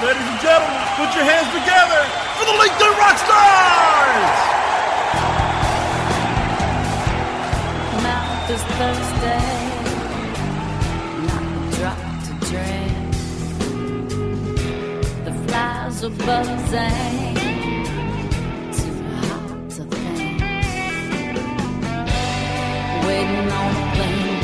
Ladies and gentlemen, put your hands together for the LinkedIn Rockstars! Mouth is not to drink. The flies are buzzing. Waiting on a plane,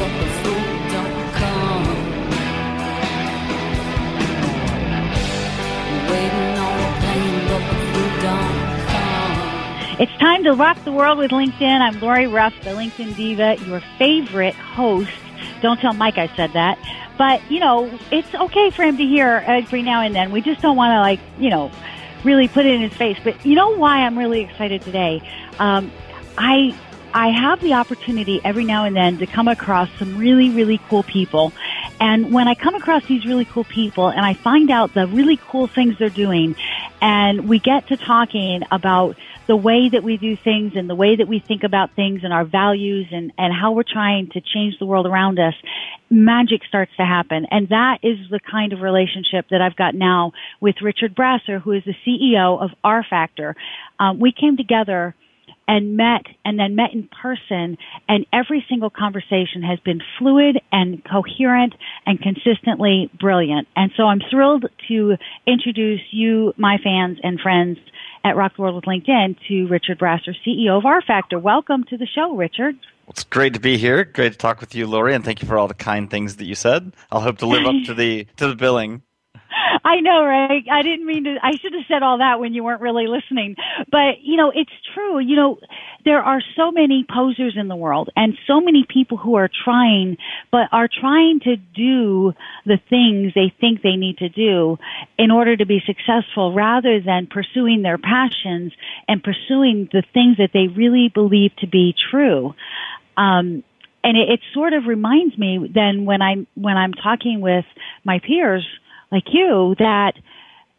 It's time to rock the world with LinkedIn. I'm Lori Ruff, the LinkedIn Diva, your favorite host. Don't tell Mike I said that. But, you know, it's okay for him to hear every now and then. We just don't want to, like, you know, really put it in his face. But you know why I'm really excited today? Um, I I have the opportunity every now and then to come across some really, really cool people. And when I come across these really cool people and I find out the really cool things they're doing and we get to talking about the way that we do things and the way that we think about things and our values and, and how we're trying to change the world around us, magic starts to happen. And that is the kind of relationship that I've got now with Richard Brasser, who is the CEO of rFactr. Um, we came together and met and then met in person and every single conversation has been fluid and coherent and consistently brilliant. And so I'm thrilled to introduce you, my fans and friends at Rock the World with LinkedIn to Richard Brasser, CEO of rFactr. Welcome to the show, Richard. It's great to be here. Great to talk with you, Lori, and thank you for all the kind things that you said. I'll hope to live up to the to the billing. I know, right? I didn't mean to, I should have said all that when you weren't really listening. But, you know, it's true. You know, there are so many posers in the world and so many people who are trying, but are trying to do the things they think they need to do in order to be successful rather than pursuing their passions and pursuing the things that they really believe to be true. Um, and it, it sort of reminds me then when I'm, when I'm talking with my peers, like you that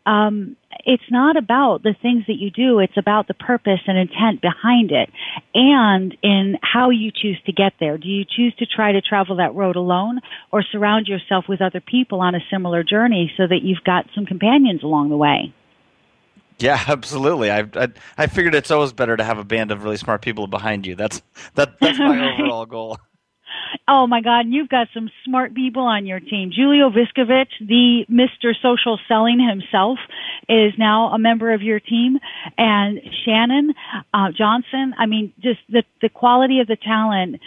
um, it's not about the things that you do. It's about the purpose and intent behind it and in how you choose to get there. Do you choose to try to travel that road alone or surround yourself with other people on a similar journey so that you've got some companions along the way? Yeah, absolutely. I, I I figured it's always better to have a band of really smart people behind you. That's that that's my overall goal. Oh my God, you've got some smart people on your team. Julio Viskovich, the Mr. Social Selling himself, is now a member of your team. And Shannon uh, Johnson, I mean, just the, the quality of the talent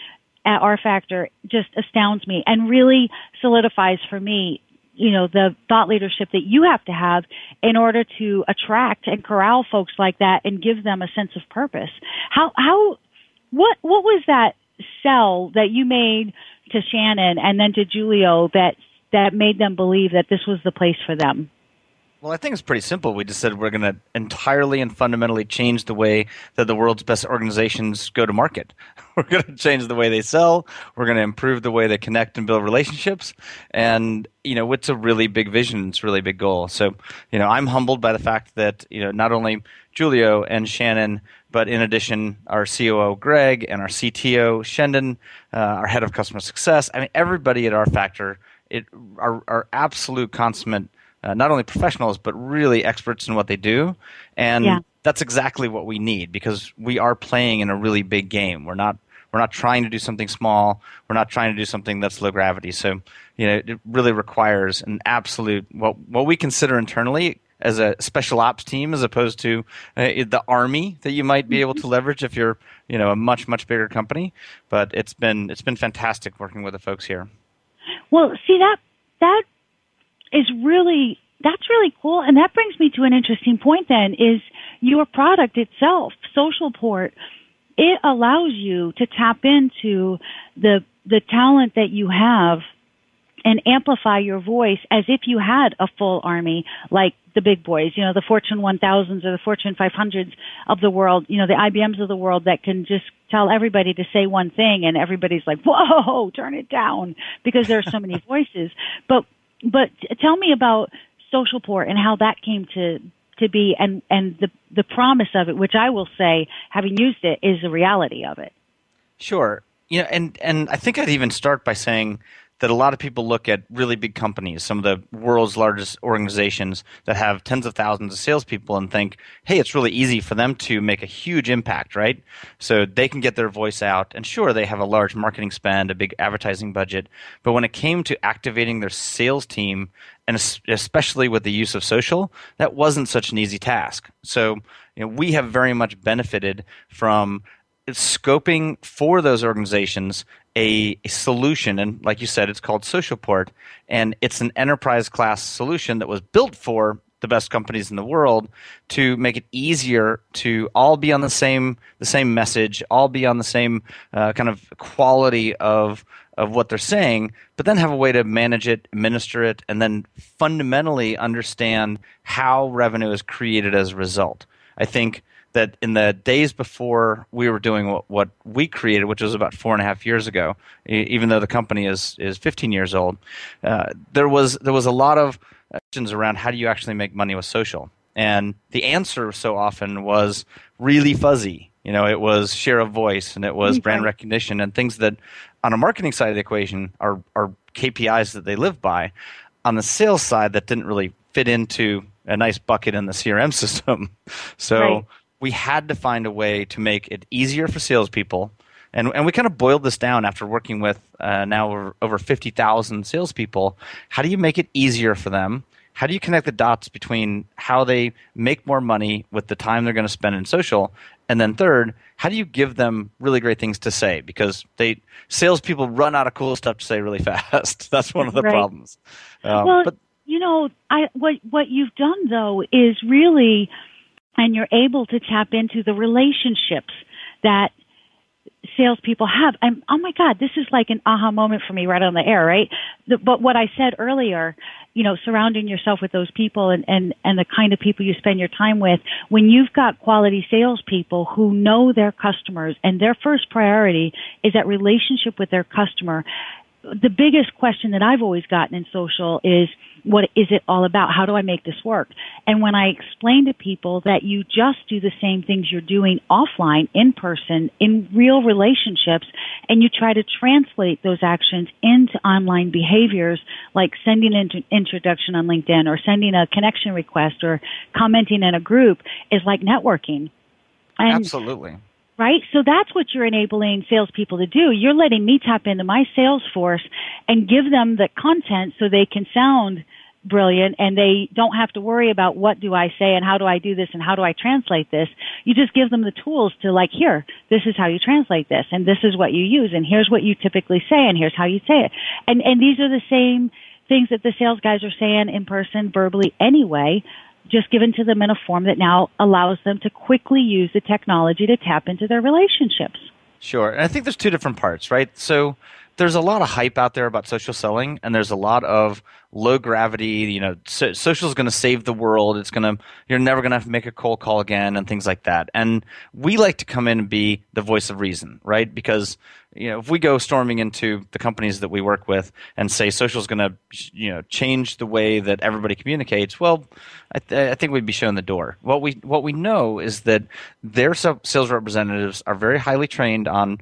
at rFactr just astounds me and really solidifies for me you know the thought leadership that you have to have in order to attract and corral folks like that and give them a sense of purpose how how what what was that sell that you made to Shannon and then to Julio that that made them believe that this was the place for them? Well, I think it's pretty simple. We just said we're going to entirely and fundamentally change the way that the world's best organizations go to market. We're going to change the way they sell. We're going to improve the way they connect and build relationships. And, you know, it's a really big vision. It's a really big goal. So, you know, I'm humbled by the fact that, you know, not only Julio and Shannon, but in addition, our COO Greg and our CTO Shendon, uh, our head of customer success. I mean, everybody at rFactr, it are absolute consummate, uh, not only professionals but really experts in what they do, and Yeah. that's exactly what we need because we are playing in a really big game. We're not we're not trying to do something small. We're not trying to do something that's low gravity. So, you know, it really requires an absolute what what we consider internally as a special ops team as opposed to uh, the army that you might be able to leverage if you're, you know, a much much bigger company. But it's been it's been fantastic working with the folks here. Well, see that that is really that's really cool, and that brings me to an interesting point. Then is your product itself, SocialPort. It allows you to tap into the the talent that you have and amplify your voice as if you had a full army like the big boys, you know, the Fortune 1000s or the Fortune 500s of the world, you know, the IBMs of the world that can just tell everybody to say one thing and everybody's like, whoa, turn it down because there are so many voices. But, but tell me about social SocialPort and how that came to, to be and, and the, the promise of it, which I will say, having used it, is the reality of it. Sure. You know, and, and I think I'd even start by saying that a lot of people look at really big companies, some of the world's largest organizations that have tens of thousands of salespeople, and think, hey, it's really easy for them to make a huge impact, right? So they can get their voice out. And sure, they have a large marketing spend, a big advertising budget. But when it came to activating their sales team, and especially with the use of social, that wasn't such an easy task. So you know, we have very much benefited from scoping for those organizations a, a, solution, and like you said, it's called SocialPort, and it's an enterprise class solution that was built for the best companies in the world to make it easier to all be on the same the same message, all be on the same uh, kind of quality of of what they're saying, but then have a way to manage it, administer it, and then fundamentally understand how revenue is created as a result. I think that in the days before we were doing what, what we created, which was about four and a half years ago, even though the company is is 15 years old, uh, there was there was a lot of questions around how do you actually make money with social, and the answer so often was really fuzzy. You know, it was share of voice and it was brand recognition and things that, on a marketing side of the equation, are are KPIs that they live by. On the sales side, that didn't really fit into a nice bucket in the CRM system. So right we had to find a way to make it easier for salespeople. And, and we kind of boiled this down after working with uh, now over, over 50,000 salespeople. How do you make it easier for them? How do you connect the dots between how they make more money with the time they're going to spend in social? And then third, how do you give them really great things to say? Because they salespeople run out of cool stuff to say really fast. That's one of the right. problems. Um, well, but, you know, I, what what you've done though is really and you're able to tap into the relationships that salespeople have. I'm, oh my God, this is like an aha moment for me right on the air, right? The, but what I said earlier, you know, surrounding yourself with those people and, and, and the kind of people you spend your time with, when you've got quality salespeople who know their customers and their first priority is that relationship with their customer, the biggest question that I've always gotten in social is, what is it all about? How do I make this work? And when I explain to people that you just do the same things you're doing offline, in person, in real relationships, and you try to translate those actions into online behaviors like sending an introduction on LinkedIn or sending a connection request or commenting in a group is like networking. And Absolutely right? So that's what you're enabling salespeople to do. You're letting me tap into my sales force and give them the content so they can sound brilliant and they don't have to worry about what do I say and how do I do this and how do I translate this. You just give them the tools to like, here, this is how you translate this and this is what you use and here's what you typically say and here's how you say it. And, and these are the same things that the sales guys are saying in person verbally anyway just given to them in a form that now allows them to quickly use the technology to tap into their relationships. Sure. And I think there's two different parts, right? So there's a lot of hype out there about social selling, and there's a lot of low gravity. You know, so, social is going to save the world. It's going to you're never going to have to make a cold call again, and things like that. And we like to come in and be the voice of reason, right? Because you know, if we go storming into the companies that we work with and say social is going to, you know, change the way that everybody communicates, well, I, th- I, think we'd be shown the door. What we what we know is that their sales representatives are very highly trained on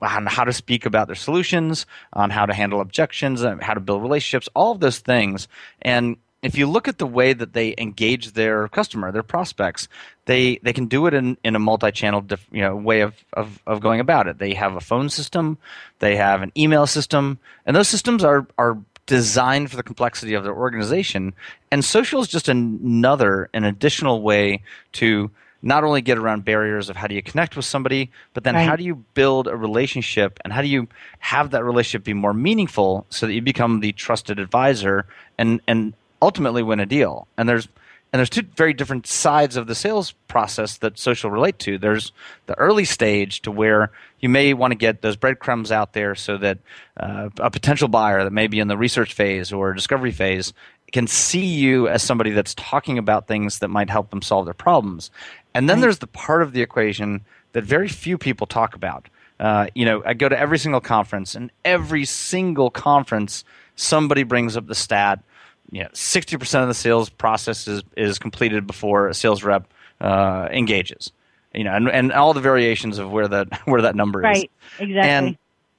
on how to speak about their solutions, on how to handle objections, uh, how to build relationships, all of those things, and if you look at the way that they engage their customer, their prospects, they they can do it in, in a multi-channel you know way of, of, of going about it. They have a phone system, they have an email system, and those systems are are designed for the complexity of their organization. And social is just another, an additional way to not only get around barriers of how do you connect with somebody, but then right. how do you build a relationship and how do you have that relationship be more meaningful so that you become the trusted advisor and and ultimately win a deal. And there's And there's two very different sides of the sales process that social relate to. There's the early stage to where you may want to get those breadcrumbs out there so that uh, a potential buyer that may be in the research phase or discovery phase can see you as somebody that's talking about things that might help them solve their problems. And then right. there's the part of the equation that very few people talk about. Uh, you know, I go to every single conference, and every single conference, somebody brings up the stat. You know, sixty percent of the sales process is, is completed before a sales rep uh, engages. You know, and, and all the variations of where that where that number is. Right. Exactly. And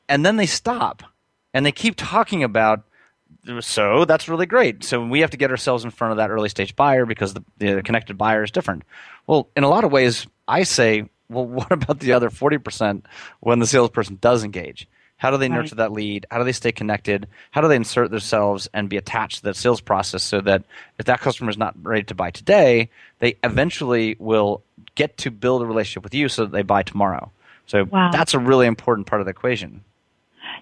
and then they stop, and they keep talking about so that's really great. So we have to get ourselves in front of that early stage buyer because the, the connected buyer is different. Well, in a lot of ways, I say, well, what about the other 40% when the salesperson does engage? How do they nurture that lead? How do they stay connected? How do they insert themselves and be attached to that sales process so that if that customer is not ready to buy today, they eventually will get to build a relationship with you so that they buy tomorrow. So wow. that's a really important part of the equation.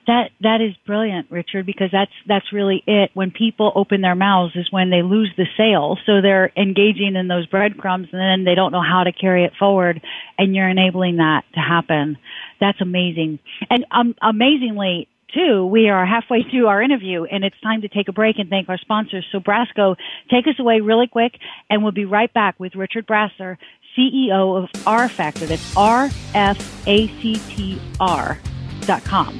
That that is brilliant, Richard, because that's that's really it. When people open their mouths is when they lose the sale. So they're engaging in those breadcrumbs and then they don't know how to carry it forward and you're enabling that to happen. That's amazing. And um, amazingly, too, we are halfway through our interview and it's time to take a break and thank our sponsors. So Brasco, take us away really quick and we'll be right back with Richard Brasser, CEO of rFactr. That's R-F-A-C-T-R dot com.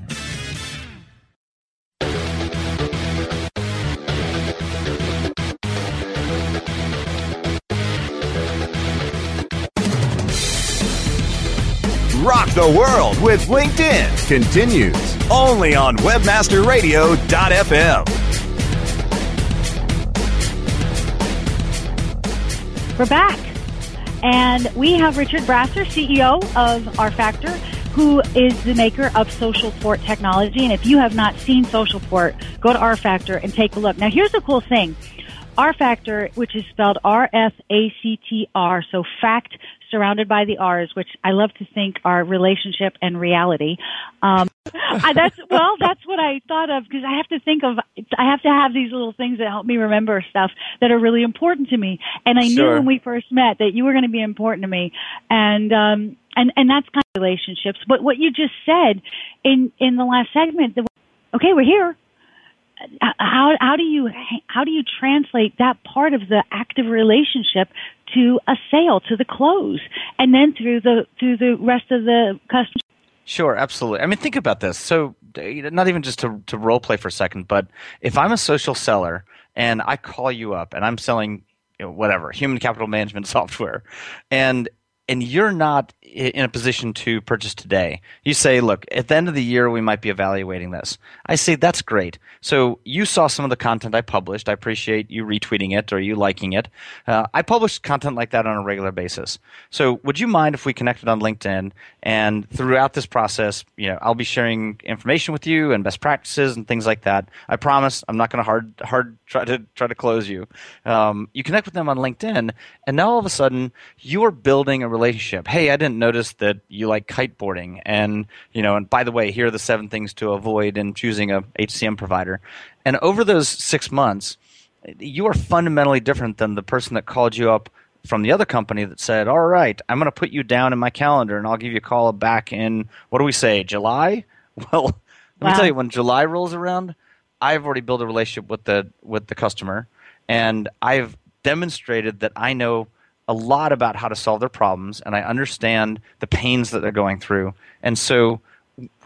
the world with LinkedIn continues only on webmasterradio.fm. We're back. And we have Richard Brasser, CEO of rFactr, who is the maker of SocialPort technology. And if you have not seen SocialPort, go to rFactr and take a look. Now, here's the cool thing. rFactr, which is spelled R-F-A-C-T-R, so fact surrounded by the R's, which I love to think are relationship and reality. Um, I, that's well, that's what I thought of because I have to think of. I have to have these little things that help me remember stuff that are really important to me. And I sure. knew when we first met that you were going to be important to me, and um, and and that's kind of relationships. But what you just said in in the last segment, the, okay, we're here how how do you how do you translate that part of the active relationship to a sale to the close and then through the through the rest of the customer Sure, absolutely. I mean, think about this. So, not even just to, to role play for a second, but if I'm a social seller and I call you up and I'm selling you know, whatever human capital management software, and and you're not in a position to purchase today. You say, look, at the end of the year, we might be evaluating this. I say, that's great. So you saw some of the content I published. I appreciate you retweeting it or you liking it. Uh, I publish content like that on a regular basis. So would you mind if we connected on LinkedIn and throughout this process, you know, I'll be sharing information with you and best practices and things like that. I promise I'm not going to hard, hard try to try to close you. Um, you connect with them on LinkedIn and now all of a sudden you are building a relationship. Hey, I didn't notice that you like kiteboarding, and you know, and by the way, here are the seven things to avoid in choosing a HCM provider. And over those six months, you are fundamentally different than the person that called you up from the other company that said, "All right, I'm going to put you down in my calendar, and I'll give you a call back in what do we say, July?" Well, let wow. me tell you, when July rolls around, I've already built a relationship with the with the customer, and I've demonstrated that I know a lot about how to solve their problems and I understand the pains that they're going through. And so,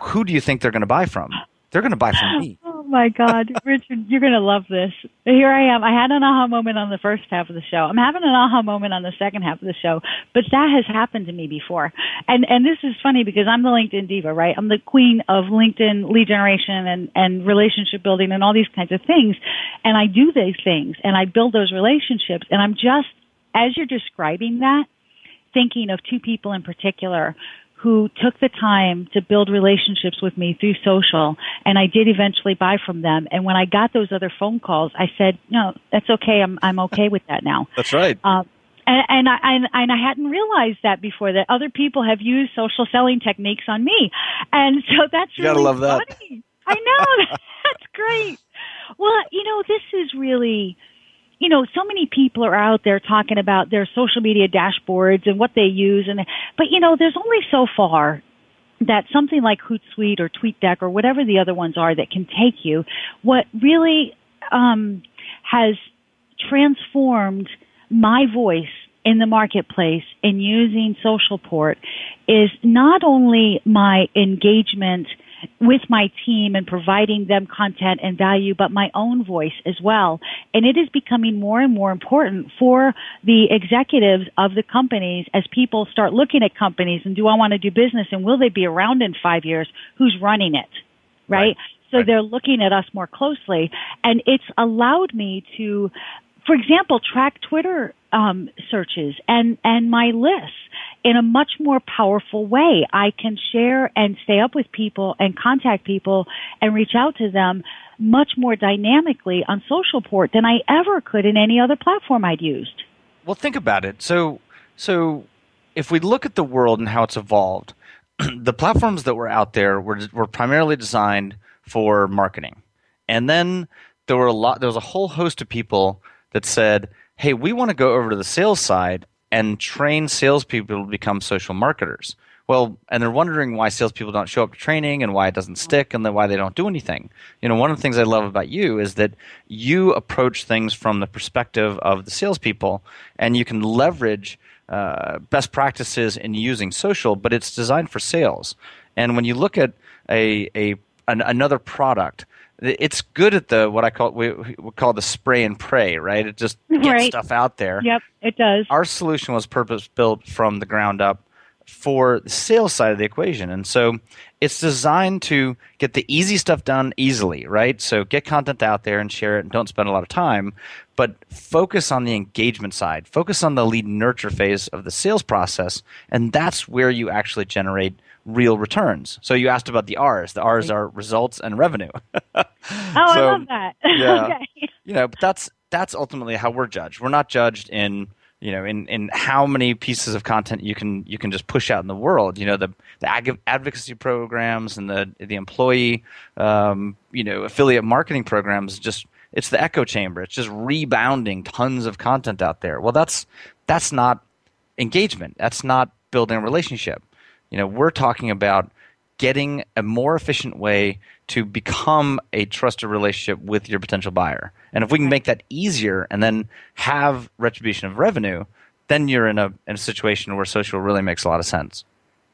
who do you think they're going to buy from? They're going to buy from me. Oh my God, Richard, you're going to love this. Here I am. I had an aha moment on the first half of the show. I'm having an aha moment on the second half of the show, but that has happened to me before. And and this is funny because I'm the LinkedIn diva, right? I'm the queen of LinkedIn lead generation and and relationship building and all these kinds of things. And I do these things and I build those relationships and I'm just as you're describing that, thinking of two people in particular who took the time to build relationships with me through social and I did eventually buy from them. And when I got those other phone calls, I said, no, that's okay. I'm, I'm okay with that now. That's right. Um, and, and I and, and I hadn't realized that before that other people have used social selling techniques on me, and so that's you really gotta love funny. That. I know that's great. Well, you know, this is really you know, so many people are out there talking about their social media dashboards and what they use and, but you know, there's only so far that something like Hootsuite or TweetDeck or whatever the other ones are that can take you. What really, um, has transformed my voice in the marketplace in using SocialPort is not only my engagement with my team and providing them content and value, but my own voice as well. And it is becoming more and more important for the executives of the companies as people start looking at companies and do I want to do business and will they be around in five years? Who's running it? right? right. So right. they're looking at us more closely. And it's allowed me to, for example, track Twitter um, searches and, and my lists in a much more powerful way. I can share and stay up with people and contact people and reach out to them much more dynamically on SocialPort than I ever could in any other platform I'd used. Well, think about it. So, so if we look at the world and how it's evolved, the platforms that were out there were were primarily designed for marketing, and then there were a lot. There was a whole host of people that said, "Hey, we want to go over to the sales side and train salespeople to become social marketers. Well, and they're wondering why salespeople don't show up to training and why it doesn't stick and then why they don't do anything. You know, one of the things I love about you is that you approach things from the perspective of the salespeople and you can leverage uh, best practices in using social, but it's designed for sales. And when you look at a, a an, another product it's good at the what I call we, we call the spray and pray, right? It just gets right. stuff out there. Yep, it does. Our solution was purpose built from the ground up for the sales side of the equation, and so it's designed to get the easy stuff done easily, right? So get content out there and share it, and don't spend a lot of time, but focus on the engagement side. Focus on the lead nurture phase of the sales process, and that's where you actually generate real returns. So you asked about the R's. The R's are results and revenue. oh, so, I love that. yeah, okay. You know, but that's that's ultimately how we're judged. We're not judged in you know in, in how many pieces of content you can you can just push out in the world. You know the the ag- advocacy programs and the the employee um, you know affiliate marketing programs. Just it's the echo chamber. It's just rebounding tons of content out there. Well, that's that's not engagement. That's not building a relationship. You know, we're talking about getting a more efficient way to become a trusted relationship with your potential buyer. And if we can make that easier and then have retribution of revenue, then you're in a in a situation where social really makes a lot of sense.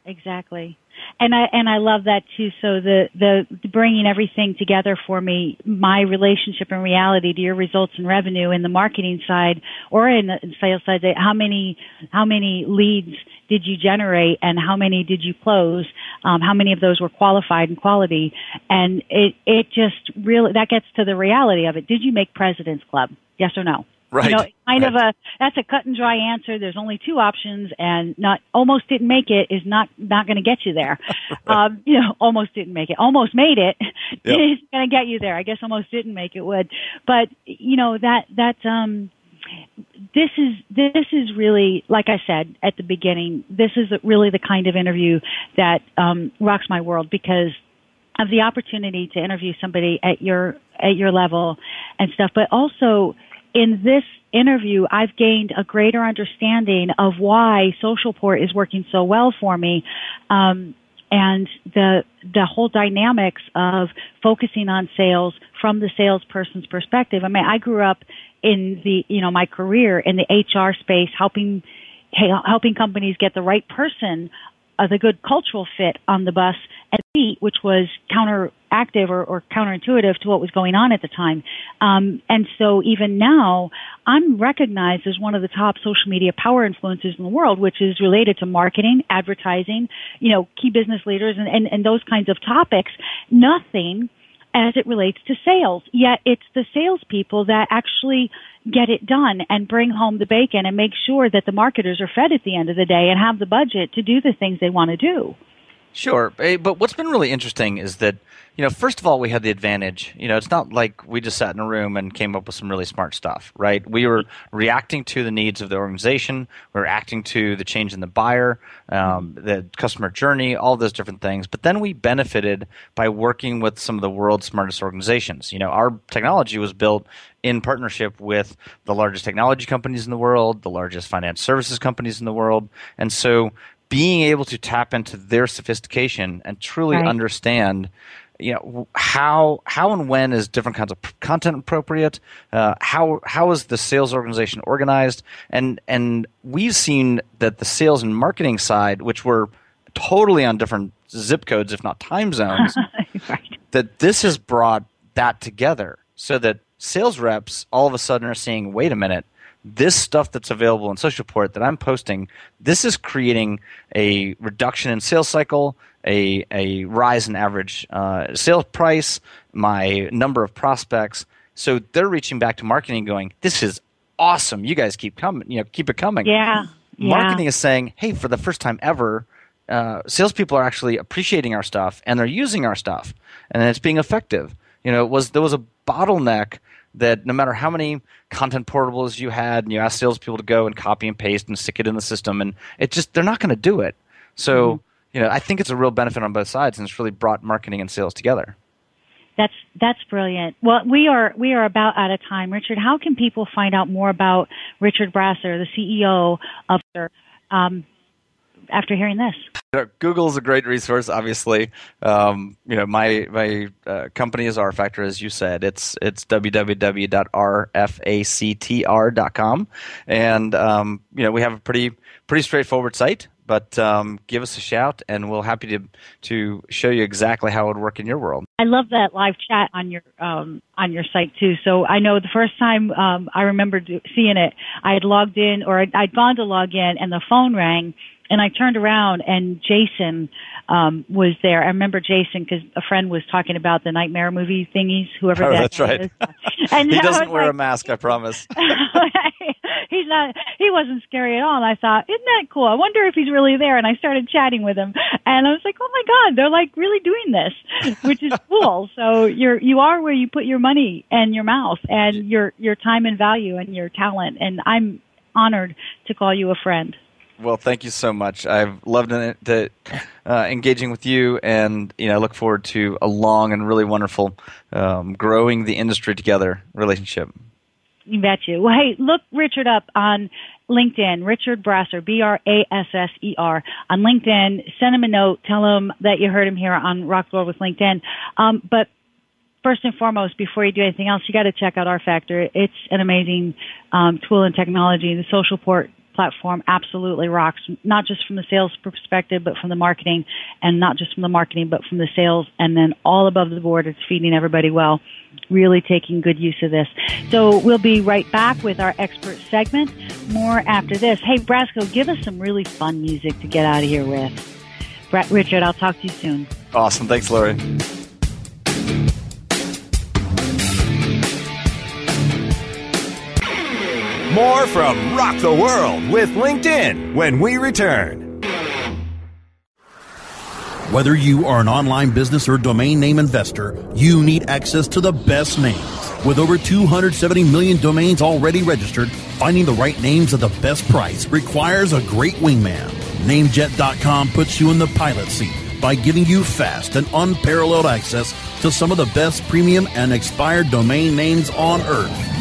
Exactly. And I and I love that too. So the the bringing everything together for me, my relationship and reality to your results and revenue in the marketing side or in the sales side. How many how many leads did you generate and how many did you close? Um, how many of those were qualified and quality? And it it just really that gets to the reality of it. Did you make President's Club? Yes or no? Right. You know, kind right. of a that's a cut and dry answer. There's only two options, and not almost didn't make it is not not going to get you there. right. um, you know, almost didn't make it. Almost made it yep. is going to get you there. I guess almost didn't make it would, but you know that that um this is this is really like I said at the beginning. This is really the kind of interview that um, rocks my world because of the opportunity to interview somebody at your at your level and stuff, but also in this interview, I've gained a greater understanding of why SocialPort is working so well for me. Um, and the the whole dynamics of focusing on sales from the salesperson's perspective. I mean, I grew up in the you know my career in the HR space, helping helping companies get the right person, uh, the good cultural fit on the bus, and which was counteractive or, or counterintuitive to what was going on at the time. Um, and so even now, I'm recognized as one of the top social media power influencers in the world, which is related to marketing, advertising, you know, key business leaders and, and, and those kinds of topics. Nothing as it relates to sales. Yet it's the salespeople that actually get it done and bring home the bacon and make sure that the marketers are fed at the end of the day and have the budget to do the things they want to do. Sure, eh, but what's been really interesting is that you know, first of all, we had the advantage. You know, it's not like we just sat in a room and came up with some really smart stuff, right? We were reacting to the needs of the organization. We were acting to the change in the buyer, um, the customer journey, all those different things. But then we benefited by working with some of the world's smartest organizations. You know, our technology was built in partnership with the largest technology companies in the world, the largest finance services companies in the world, and so being able to tap into their sophistication and truly right. understand you know how how and when is different kinds of content appropriate uh, how how is the sales organization organized and and we've seen that the sales and marketing side which were totally on different zip codes if not time zones right. that this has brought that together so that sales reps all of a sudden are saying wait a minute this stuff that's available in social SocialPort that I'm posting, this is creating a reduction in sales cycle, a, a rise in average uh, sales price, my number of prospects. So they're reaching back to marketing going, this is awesome. You guys keep coming, you know, keep it coming. Yeah. Marketing yeah. is saying, hey, for the first time ever, uh, salespeople are actually appreciating our stuff and they're using our stuff and it's being effective. You know, it was there was a bottleneck that no matter how many content portables you had and you asked salespeople to go and copy and paste and stick it in the system and it just they're not going to do it. So, mm-hmm. you know, I think it's a real benefit on both sides and it's really brought marketing and sales together. That's that's brilliant. Well, we are we are about out of time. Richard, how can people find out more about Richard Brasser, the CEO of um, after hearing this? Google is a great resource. Obviously, um, you know my my uh, company is rFactr, as you said. It's it's www.rfactr.com, and um, you know we have a pretty pretty straightforward site. But um, give us a shout, and we'll happy to to show you exactly how it would work in your world. I love that live chat on your um, on your site too. So I know the first time um, I remember seeing it, I had logged in or I'd, I'd gone to log in, and the phone rang and I turned around and Jason um, was there. I remember Jason because a friend was talking about the nightmare movie thingies. Whoever oh, that that's right. And he doesn't wear like, a mask, I promise. he's not. He wasn't scary at all. And I thought, isn't that cool? I wonder if he's really there. And I started chatting with him, and I was like, oh my god, they're like really doing this, which is cool. so you're you are where you put your money and your mouth and your your time and value and your talent. And I'm honored to call you a friend. Well, thank you so much. I've loved to, uh, engaging with you, and you know, I look forward to a long and really wonderful um, growing the industry together relationship. You bet you. Well, hey, look Richard up on LinkedIn, Richard Brasser, B R A S S E R, on LinkedIn. Send him a note. Tell him that you heard him here on Rock World with LinkedIn. Um, but first and foremost, before you do anything else, you got to check out rFactr. It's an amazing um, tool and technology. The SocialPort platform absolutely rocks, not just from the sales perspective, but from the marketing, and not just from the marketing, but from the sales, and then all above the board, it's feeding everybody well. Really taking good use of this. So we'll be right back with our expert segment. More after this. Hey, Brasco, give us some really fun music to get out of here with. Brett Richard, I'll talk to you soon. Awesome. Thanks, Lori. More from Rock the World with LinkedIn when we return. Whether you are an online business or domain name investor, you need access to the best names. With over 270 million domains already registered, finding the right names at the best price requires a great wingman. Namejet.com puts you in the pilot seat by giving you fast and unparalleled access to some of the best premium and expired domain names on earth.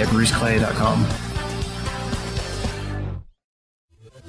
at bruceclay.com.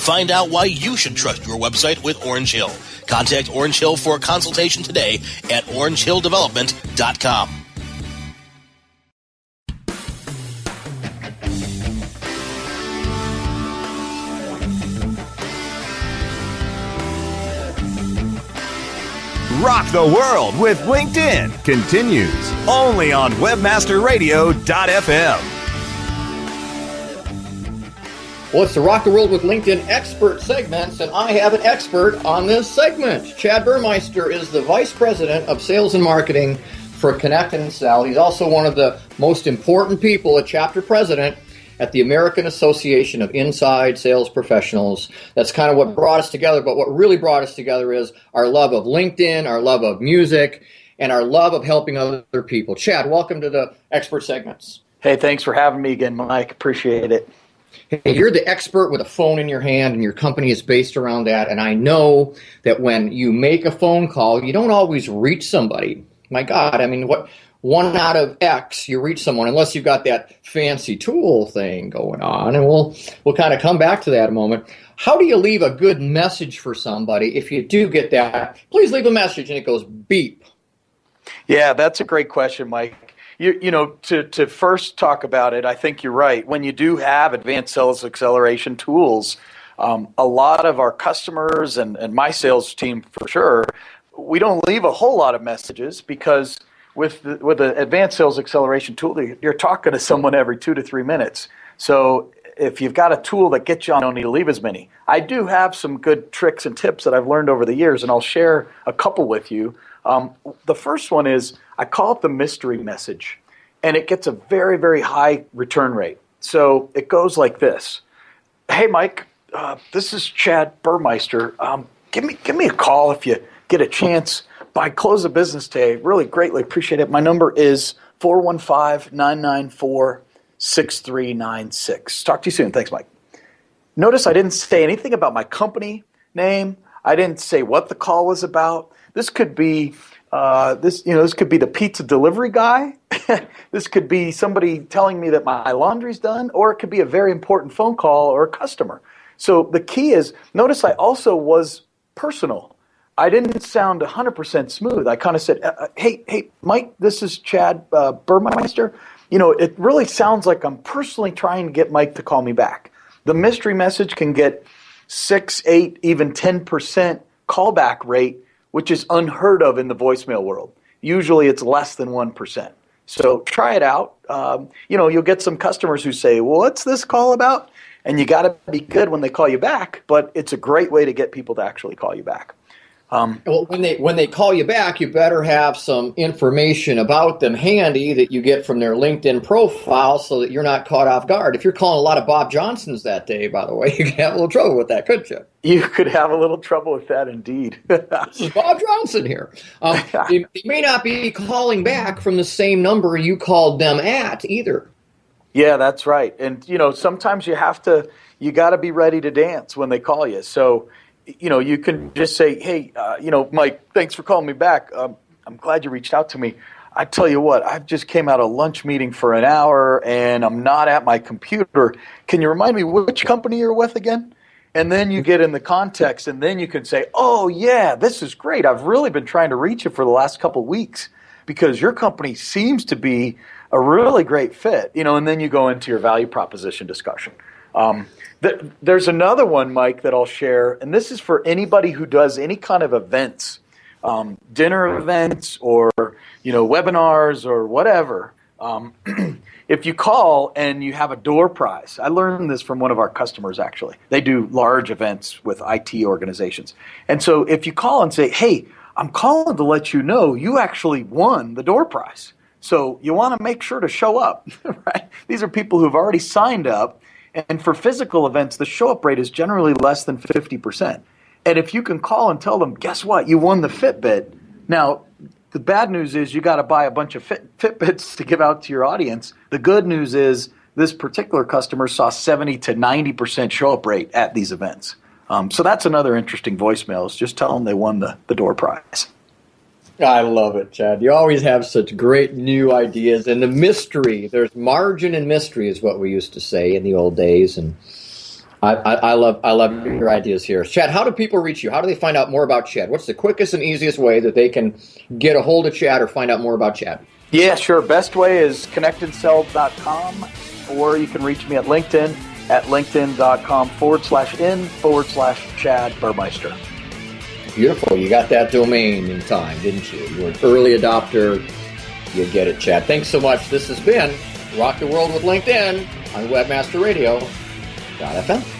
Find out why you should trust your website with Orange Hill. Contact Orange Hill for a consultation today at orangehilldevelopment.com. Rock the World with LinkedIn continues only on WebmasterRadio.fm. Well, it's the Rock the World with LinkedIn expert segments, and I have an expert on this segment. Chad Burmeister is the Vice President of Sales and Marketing for ConnectAndSell. He's also one of the most important people, a chapter president at the American Association of Inside Sales Professionals. That's kind of what brought us together, but what really brought us together is our love of LinkedIn, our love of music, and our love of helping other people. Chad, welcome to the expert segments. Hey, thanks for having me again, Mike. Appreciate it. Hey, you're the expert with a phone in your hand, and your company is based around that. And I know that when you make a phone call, you don't always reach somebody. My God, I mean, what one out of X, you reach someone unless you've got that fancy tool thing going on. And we'll we'll kind of come back to that a moment. How do you leave a good message for somebody if you do get that? Please leave a message and it goes beep. Yeah, that's a great question, Mike. You, you know, to, to first talk about it, I think you're right. When you do have advanced sales acceleration tools, um, a lot of our customers and, and my sales team for sure, we don't leave a whole lot of messages because – with the, with the advanced sales acceleration tool, you're talking to someone every two to three minutes. So if you've got a tool that gets you on, you don't need to leave as many. I do have some good tricks and tips that I've learned over the years, and I'll share a couple with you. Um, the first one is I call it the mystery message, and it gets a very, very high return rate. So it goes like this Hey, Mike, uh, this is Chad Burmeister. Um, give, me, give me a call if you get a chance by close of business day, really greatly appreciate it. My number is 415 994 6396. Talk to you soon. Thanks, Mike. Notice I didn't say anything about my company name. I didn't say what the call was about. This could be uh, this you know this could be the pizza delivery guy. this could be somebody telling me that my laundry's done, or it could be a very important phone call or a customer. So the key is notice I also was personal. I didn't sound 100% smooth. I kind of said, uh, uh, "Hey, hey, Mike, this is Chad uh, Burmeister. you know, it really sounds like I'm personally trying to get Mike to call me back. The mystery message can get six, eight, even 10% callback rate, which is unheard of in the voicemail world. Usually it's less than 1%. So try it out. Um, you know, you'll get some customers who say, well, what's this call about? And you got to be good when they call you back, but it's a great way to get people to actually call you back. Um, well, when they when they call you back, you better have some information about them handy that you get from their LinkedIn profile, so that you're not caught off guard. If you're calling a lot of Bob Johnsons that day, by the way, you could have a little trouble with that, couldn't you? You could have a little trouble with that, indeed. this is Bob Johnson here. Um, they, they may not be calling back from the same number you called them at either. Yeah, that's right. And you know, sometimes you have to you got to be ready to dance when they call you. So you know, you can just say, hey, uh, you know, Mike, thanks for calling me back. Um, I'm glad you reached out to me. I tell you what, I just came out of lunch meeting for an hour and I'm not at my computer. Can you remind me which company you're with again? And then you get in the context and then you can say, oh, yeah, this is great. I've really been trying to reach you for the last couple of weeks because your company seems to be a really great fit, you know, and then you go into your value proposition discussion. Um, there's another one, Mike, that I'll share, and this is for anybody who does any kind of events, um, dinner events, or you know webinars or whatever. Um, if you call and you have a door prize, I learned this from one of our customers. Actually, they do large events with IT organizations, and so if you call and say, "Hey, I'm calling to let you know you actually won the door prize," so you want to make sure to show up. Right? These are people who've already signed up and for physical events, the show up rate is generally less than 50%. And if you can call and tell them, guess what, you won the Fitbit. Now, the bad news is you got to buy a bunch of Fit, Fitbits to give out to your audience. The good news is this particular customer saw 70 to 90% show up rate at these events. Um, so that's another interesting voicemail is just tell them they won the, the door prize. I love it, Chad. You always have such great new ideas, and the mystery. There's margin and mystery, is what we used to say in the old days, and I, I, I, love I love your ideas here, Chad. How do people reach you? How do they find out more about Chad? What's the quickest and easiest way that they can get a hold of Chad or find out more about Chad? Yeah, sure. Best way is connectandsell.com, or you can reach me at LinkedIn at linkedin.com forward slash in forward slash Chad Burmeister. Beautiful. You got that domain in time, didn't you? You were an early adopter. You get it, Chad. Thanks so much. This has been Rock the World with LinkedIn on WebmasterRadio.fm.